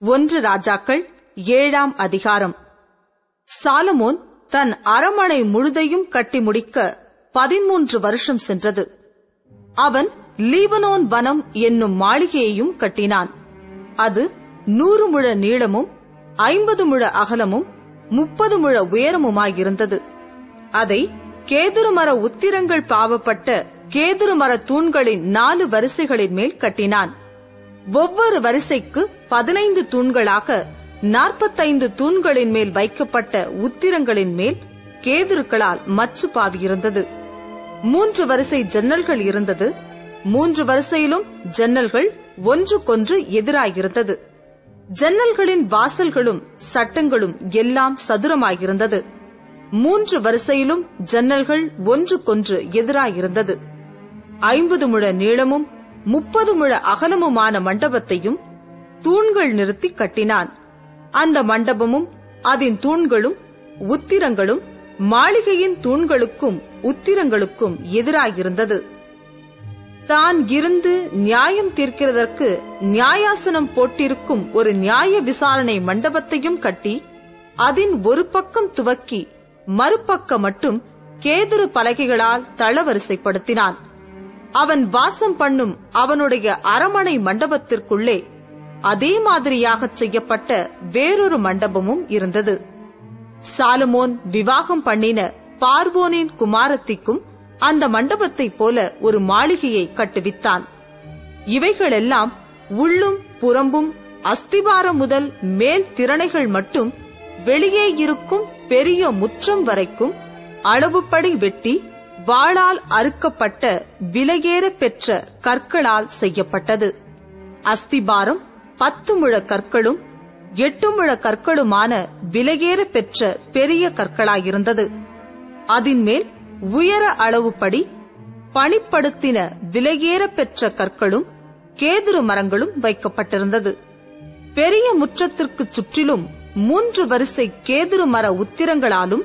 ஒன்று ராஜாக்கள் ஏழாம் அதிகாரம். சாலமோன் தன் அரமனை முழுதையும் கட்டி முடிக்க பதிமூன்று வருஷம் சென்றது. அவன் லீபனோன் வனம் என்னும் மாளிகையையும் கட்டினான். அது நூறு முழ நீளமும் ஐம்பது முழ அகலமும் முப்பது முழ உயரமுமாயிருந்தது. அதை கேதுருமர உத்திரங்கள் பாவப்பட்ட கேதுருமர தூண்களின் நாலு வரிசைகளின் மேல் கட்டினான். ஒவ்வொரு வரிசைக்கு பதினைந்து தூண்களாக நாற்பத்தைந்து தூண்களின் மேல் வைக்கப்பட்ட உத்திரங்களின் மேல் கேதுருக்களால் மச்சு பாவியிருந்தது. மூன்று வரிசை ஜன்னல்கள் இருந்தது. மூன்று வரிசையிலும் ஜன்னல்கள் ஒன்றுக்கொன்று எதிராயிருந்தது. ஜன்னல்களின் வாசல்களும் சட்டங்களும் எல்லாம் சதுரமாயிருந்தது. மூன்று வரிசையிலும் ஜன்னல்கள் ஒன்றுக்கொன்று எதிராயிருந்தது. ஐம்பது முழ நீளமும் முப்பது முழ அகலமுமான மண்டபத்தையும் தூண்கள் நிறுத்தி கட்டினான். அந்த மண்டபமும் அதன் தூண்களும் உத்திரங்களும் மாளிகையின் தூண்களுக்கும் உத்திரங்களுக்கும் எதிராயிருந்தது. தான் இருந்து நியாயம் தீர்க்கிறதற்கு நியாயாசனம் போட்டிருக்கும் ஒரு நியாய விசாரணை மண்டபத்தையும் கட்டி அதன் ஒரு பக்கம் துவக்கி மறுபக்கம் மட்டும் கேதுரு பலகைகளால் தளவரிசைப்படுத்தினான். அவன் வாசம் பண்ணும் அவனுடைய அரமனை மண்டபத்திற்குள்ளே அதே மாதிரியாக செய்யப்பட்ட வேறொரு மண்டபமும் இருந்தது. சாலமோன் விவாகம் பண்ணின பார்வோனின் குமாரத்திக்கும் அந்த மண்டபத்தைப் போல ஒரு மாளிகையை கட்டுவித்தான். இவைகளெல்லாம் உள்ளும் புறம்பும் அஸ்திவாரம் முதல் மேல் திறனைகள் மட்டும் வெளியே இருக்கும் பெரிய முற்றம் வரைக்கும் அளவுப்படி வெட்டி வாளால் அறுக்கப்பட்ட விலையேற பெற்ற கற்களால் செய்யப்பட்டது. அஸ்திபாரம் பத்து முழ கற்களும் எட்டு முழ கற்களுமான விலையேற பெற்ற பெரிய கற்களாயிருந்தது. அதின்மேல் உயர அளவுப்படி பணிப்படுத்தின விலையேற பெற்ற கற்களும் கேதுரு மரங்களும் வைக்கப்பட்டிருந்தது. பெரிய முற்றத்திற்கு சுற்றிலும் மூன்று வரிசை கேதுரு மர உத்திரங்களாலும்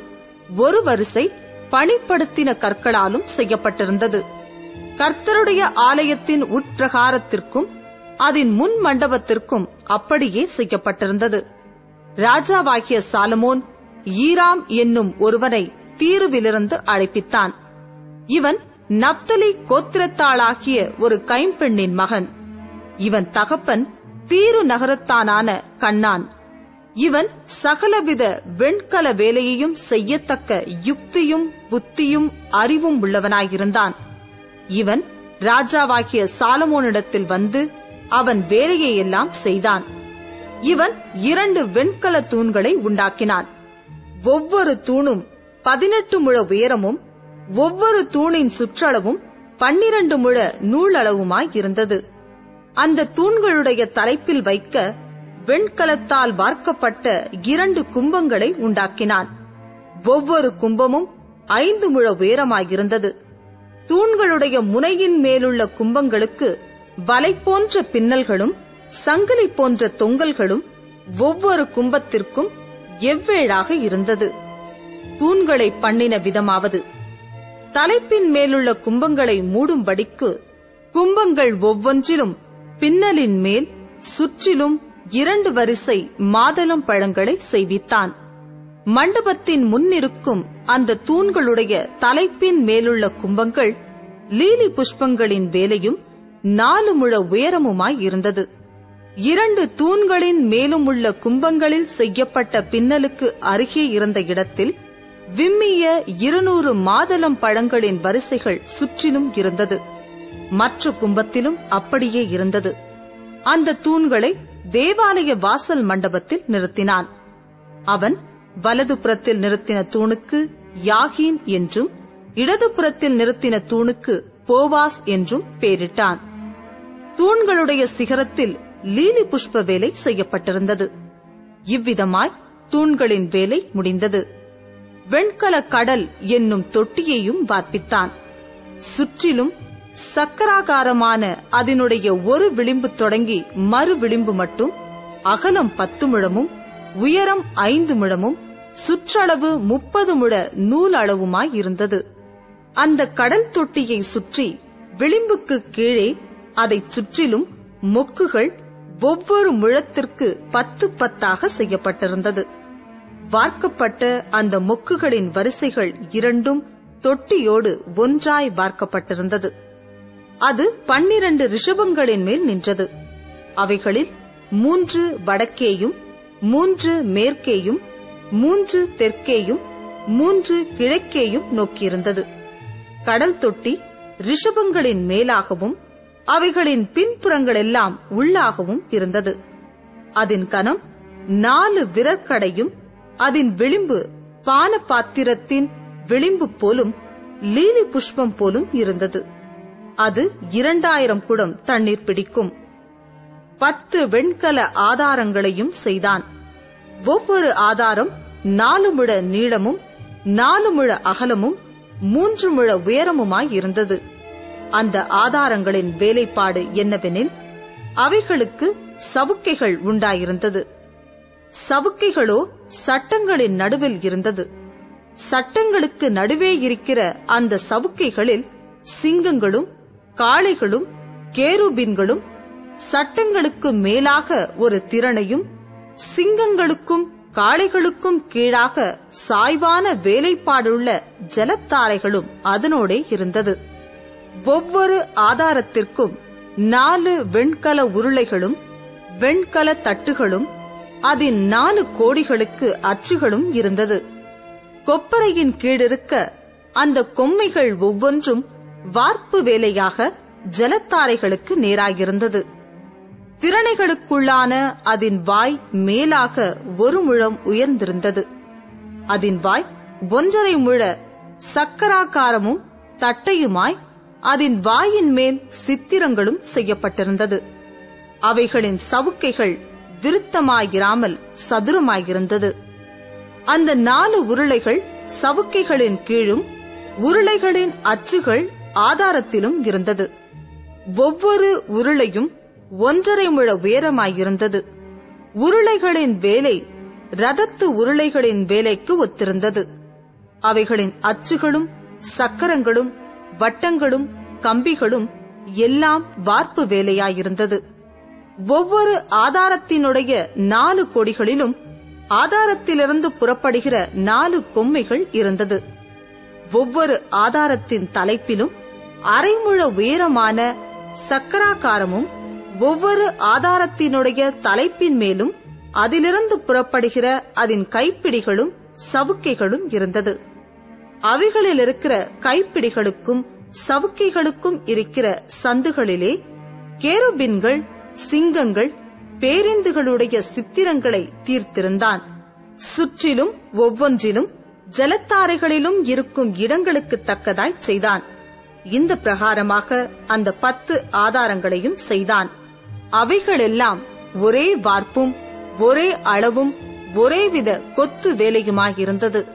ஒரு வரிசை பணிப்படுத்தின கற்களாலும் செய்யப்பட்டிருந்தது. கர்த்தருடைய ஆலயத்தின் உட்பிரகாரத்திற்கும் அதன் முன் மண்டபத்திற்கும் அப்படியே செய்யப்பட்டிருந்தது. ராஜாவாகிய சாலமோன் ஈராம் என்னும் ஒருவனை தீருவிலிருந்து அழைப்பித்தான். இவன் நப்தலி கோத்திரத்தாளாகிய ஒரு கைம்பெண்ணின் மகன். இவன் தகப்பன் தீரு நகரத்தானான கண்ணான். இவன் சகலவித வெண்கல வேலையையும் செய்யத்தக்க யுக்தியும் புத்தியும் அறிவும் உள்ளவனாயிருந்தான். இவன் ராஜாவாகிய சாலமோனிடத்தில் வந்து அவன் வேலையையெல்லாம் செய்தான். இவன் இரண்டு வெண்கல தூண்களை உண்டாக்கினான். ஒவ்வொரு தூணும் பதினெட்டு முழ உயரமும் ஒவ்வொரு தூணின் சுற்றளவும் பன்னிரண்டு முழ நூலளவுமாய் இருந்தது. அந்த தூண்களுடைய தலைப்பில் வைக்க வெண்கலத்தால் வார்க்கப்பட்ட இரண்டு கும்பங்களை உண்டாக்கினான். ஒவ்வொரு கும்பமும் ஐந்து முழ உயரமாயிருந்தது. தூண்களுடைய முனையின் மேலுள்ள கும்பங்களுக்கு வலை போன்ற பின்னல்களும் சங்கிலி போன்ற தொங்கல்களும் ஒவ்வொரு கும்பத்திற்கும் எவ்வேழாக இருந்தது. தூண்களை பண்ணின விதமாவது. தலைப்பின் மேலுள்ள கும்பங்களை மூடும்படிக்கு கும்பங்கள் ஒவ்வொன்றிலும் பின்னலின் மேல் சுற்றிலும் இரண்டு வரிசை மாதளம் பழங்களை செய்வித்தான். மண்டபத்தின் முன்னிருக்கும் அந்த தூண்களுடைய தலைப்பின் மேலுள்ள கும்பங்கள் லீலி புஷ்பங்களின் வேலையும் நாலு முழ உயரமுமாய் இருந்தது. இரண்டு தூண்களின் மேலும் உள்ள கும்பங்களில் செய்யப்பட்ட பின்னலுக்கு அருகே இருந்த இடத்தில் விம்மிய இருநூறு மாதளம் பழங்களின் வரிசைகள் சுற்றிலும் இருந்தது. மற்ற கும்பத்திலும் அப்படியே இருந்தது. அந்த தூண்களை தேவாலய வாசல் மண்டபத்தில் நிறுத்தினான். அவன் வலதுபுறத்தில் நிறுத்தின தூணுக்கு யாகீன் என்றும் இடதுபுறத்தில் நிறுத்தின தூணுக்கு போவாஸ் என்றும் பெயரிட்டான். தூண்களுடைய சிகரத்தில் லீலி புஷ்ப வேலை செய்யப்பட்டிருந்தது. இவ்விதமாய் தூண்களின் வேலை முடிந்தது. வெண்கல கடல் என்னும் தொட்டியையும் வார்ப்பித்தான். சுற்றிலும் சக்கராகாரமான அதனுடைய ஒரு விளிம்பு தொடங்கி மறு விளிம்பு மட்டும் அகலம் பத்து முழமும் உயரம் ஐந்து முழமும் சுற்றளவு முப்பது முழ நூல் அளவுமாய் இருந்தது. அந்த கடல் தொட்டியை சுற்றி விளிம்புக்கு கீழே அதைச் சுற்றிலும் மொக்குகள் ஒவ்வொரு முழத்திற்கு பத்து பத்தாக செய்யப்பட்டிருந்தது. வார்க்கப்பட்ட அந்த மொக்குகளின் வரிசைகள் இரண்டும் தொட்டியோடு ஒன்றாய் வார்க்கப்பட்டிருந்தது. அது பன்னிரண்டு ரிஷபங்களின் மேல் நின்றது. அவைகளில் மூன்று வடக்கேயும் மூன்று மேற்கேயும் மூன்று தெற்கேயும் மூன்று கிழக்கேயும் நோக்கியிருந்தது. கடல் தொட்டி ரிஷபங்களின் மேலாகவும் அவைகளின் பின்புறங்களெல்லாம் உள்ளாகவும் இருந்தது. அதன் கனம் நாலு விரற்கடையும் அதன் விளிம்பு பான பாத்திரத்தின் விளிம்பு போலும் லீலி புஷ்பம் போலும் இருந்தது. அது இரண்டாயிரம் குடம் தண்ணீர் பிடிக்கும். பத்து வெண்கல ஆதாரங்களையும் செய்தான். ஒவ்வொரு ஆதாரம் நாலு முழ நீளமும் நாலு முழ அகலமும் மூன்று முழ உயரமுமாய் இருந்தது. அந்த ஆதாரங்களின் வேலைப்பாடு என்னவெனில் அவைகளுக்கு சவுக்கைகள் உண்டாயிருந்தது. சவுக்கைகளோ சட்டங்களின் நடுவில் இருந்தது. சட்டங்களுக்கு நடுவே இருக்கிற அந்த சவுக்கைகளில் சிங்கங்களும் காளைகளும் கேருபின்களும் சட்டங்களுக்கு மேலாக ஒரு திறனையும் சிங்கங்களுக்கும் காளைகளுக்கும் கீழாக சாய்வான வேலைப்பாடுள்ள ஜலத்தாரைகளும் அதனோடே இருந்தது. ஒவ்வொரு ஆதாரத்திற்கும் நாலு வெண்கல உருளைகளும் வெண்கல தட்டுகளும் அதன் நாலு கோடிகளுக்கு அச்சுகளும் இருந்தது. கொப்பரையின் கீழிருக்க அந்த கொம்மைகள் ஒவ்வொன்றும் வார்ப்பு வேலையாக ஜலத்தாரைகளுக்கு நேராயிருந்தது. திறனைகளுக்குள்ளான அதன் வாய் மேலாக ஒரு முழம் உயர்ந்திருந்தது. அதன் வாய் ஒன்றரை முழ சக்கராக்காரமும் தட்டையுமாய் அதன் வாயின் மேல் சித்திரங்களும் செய்யப்பட்டிருந்தது. அவைகளின் சவுக்கைகள் விருத்தமாயிராமல் சதுரமாயிருந்தது. அந்த நாலு உருளைகள் சவுக்கைகளின் கீழும் உருளைகளின் அச்சுகள் ஆதாரத்திலும் இருந்தது. ஒவ்வொரு உருளையும் ஒன்றரை முழ உயரமாயிருந்தது. உருளைகளின் வேலை ரதத்து உருளைகளின் வேலைக்கு ஒத்திருந்தது. அவைகளின் அச்சுகளும் சக்கரங்களும் வட்டங்களும் கம்பிகளும் எல்லாம் வார்ப்பு வேலையாயிருந்தது. ஒவ்வொரு ஆதாரத்தினுடைய நாலு கொடிகளிலும் ஆதாரத்திலிருந்து புறப்படுகிற நாலு கொம்மைகள் இருந்தது. ஒவ்வொரு ஆதாரத்தின் தலைப்பிலும் அரைமுழ உயரமான சக்கராகாரமும் ஒவ்வொரு ஆதாரத்தினுடைய தலைப்பின் மேலும் அதிலிருந்து புறப்படுகிற அதன் கைப்பிடிகளும் சவுக்கைகளும் இருந்தது. அவைகளில் இருக்கிற கைப்பிடிகளுக்கும் சவுக்கைகளுக்கும் இருக்கிற சந்துகளிலே கேருபின்கள் சிங்கங்கள் பேரிந்துகளுடைய சித்திரங்களை தீர்த்திருந்தான். சுற்றிலும் ஒவ்வொன்றிலும் ஜலத்தாரைகளிலும் இருக்கும் இடங்களுக்கு தக்கதாய் செய்தான். இந்த பிரகாரமாக அந்த பத்து ஆதாரங்களையும் செய்தான். அவைகளெல்லாம் ஒரே வார்ப்பும் ஒரே அளவும் ஒரேவித கொத்து வேலையுமாயிருந்தது.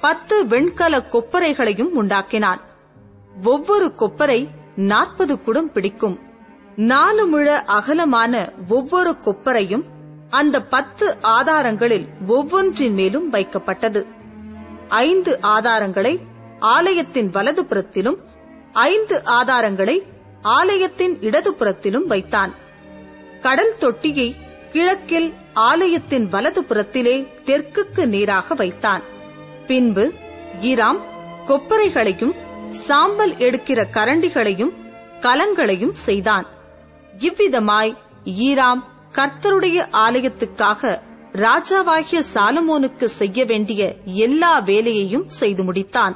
பத்து வெண்கல கொப்பரைகளையும் உண்டாக்கினான். ஒவ்வொரு கொப்பரை நாற்பது குடம் பிடிக்கும். நாலு முழ அகலமான ஒவ்வொரு கொப்பரையும் அந்த பத்து ஆதாரங்களில் ஒவ்வொன்றின் மேலும் வைக்கப்பட்டது. ஐந்து ஆதாரங்களை ஆலயத்தின் வலதுபுறத்திலும் ஐந்து ஆதாரங்களை ஆலயத்தின் இடதுபுறத்திலும் வைத்தான். கடல் தொட்டியை கிழக்கில் ஆலயத்தின் வலதுபுறத்திலே தெற்குக்கு நேராக வைத்தான். பின்பு ஈராம் கொப்பரைகளையும் சாம்பல் எடுக்கிற கரண்டிகளையும் கலங்களையும் செய்தான். இவ்விதமாய் ஈராம் கர்த்தருடைய ஆலயத்துக்காக ராஜாவாகிய சாலமோனுக்கு செய்ய வேண்டிய எல்லா வேலையையும் செய்து முடித்தான்.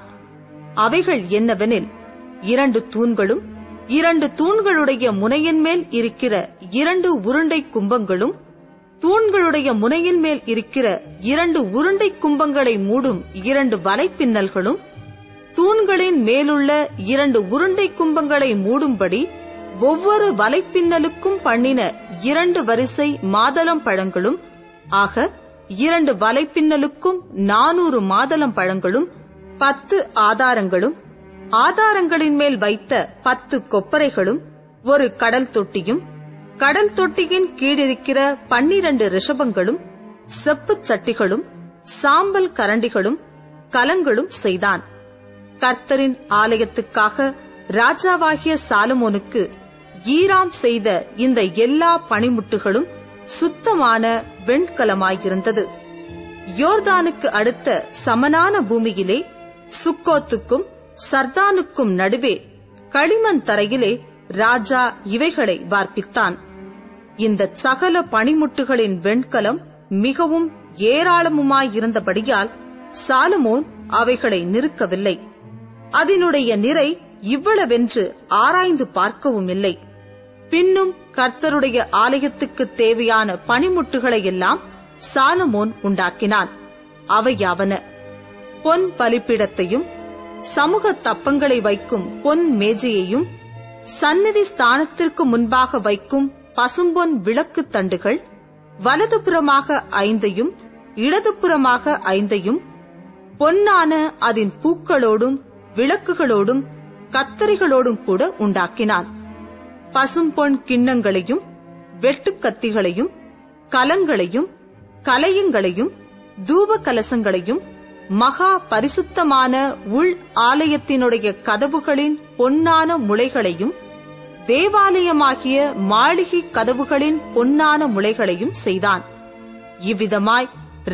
அவைகள் என்னவெனில் இரண்டு தூண்களும் இரண்டு தூண்களுடைய முனையின் மேல் இருக்கிற இரண்டு உருண்டை கும்பங்களும் தூண்களுடைய முனையின் மேல் இருக்கிற இரண்டு உருண்டை கும்பங்களை மூடும் இரண்டு வலைப்பின்னல்களும் தூண்களின் மேலுள்ள இரண்டு உருண்டை கும்பங்களை மூடும்படி ஒவ்வொரு வலைப்பின்னலுக்கும் பண்ணின இரண்டு வரிசை மாதளம் பழங்களும் ஆக இரண்டு வலைப்பின்னலுக்கும் நானூறு மாதளம் பழங்களும் பத்து ஆதாரங்களும் ஆதாரங்களின் மேல் வைத்த பத்து கொப்பரைகளும் ஒரு கடல் தொட்டியும் கடல் தொட்டியின் கீழிருக்கிற பன்னிரண்டு ரிஷபங்களும் செப்புச் சட்டிகளும் சாம்பல் கரண்டிகளும் கலங்களும் செய்தான். கர்த்தரின் ஆலயத்துக்காக ராஜாவாகிய சாலமோனுக்கு ஈராம் செய்த இந்த எல்லா பணிமுட்டுகளும் சுத்தமான வெண்கலமாயிருந்தது. யோர்தானுக்கு அடுத்த சமனான பூமியிலே சுக்கோத்துக்கும் சர்தானுக்கும் நடுவே களிமண் தரையிலே ராஜா இவைகளை வார்ப்பித்தான். இந்த சகல பனிமுட்டுகளின் வெண்கலம் மிகவும் ஏராளமுமாயிருந்தபடியால் சாலமோன் அவைகளை நிறுக்கவில்லை. அதனுடைய நிறை இவ்வளவென்று ஆராய்ந்து பார்க்கவும் இல்லை. பின்னும் கர்த்தருடைய ஆலயத்துக்கு தேவையான பனிமுட்டுகளை எல்லாம் சாலமோன் உண்டாக்கினான். அவையாவன பொன் பலிப்பிடத்தையும் சமூக தப்பங்களை வைக்கும் பொன் மேஜையையும் சந்நிதி ஸ்தானத்திற்கு முன்பாக வைக்கும் பசும்பொன் விளக்கு தண்டுகள் வலதுபுறமாக ஐந்தையும் இடதுபுறமாக ஐந்தையும் பொன்னான அதன் பூக்களோடும் விளக்குகளோடும் கத்தரிகளோடும் கூட உண்டாக்கினான். பசும்பொன் கிண்ணங்களையும் வெட்டுக்கத்திகளையும் கலங்களையும் கலையங்களையும் தூப கலசங்களையும் மகா பரிசுத்தமான உள் ஆலயத்தினுடைய கதவுகளின் பொன்னான முளைகளையும் தேவாலயமாகிய மாளிகை கதவுகளின் பொன்னான முளைகளையும் செய்தான். இவ்விதமாய்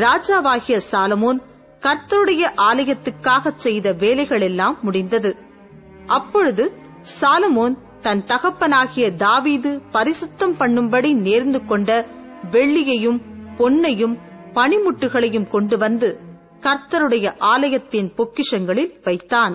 ராஜாவாகிய சாலமோன் கர்த்தருடைய ஆலயத்துக்காக செய்த வேலைகளெல்லாம் முடிந்தது. அப்பொழுது சாலமோன் தன் தகப்பனாகிய தாவீது பரிசுத்தம் பண்ணும்படி நேர்ந்து கொண்ட வெள்ளியையும் பொன்னையும் பனிமுட்டுகளையும் கொண்டு வந்து கர்த்தருடைய ஆலயத்தின் பொக்கிஷங்களில் வைத்தான்.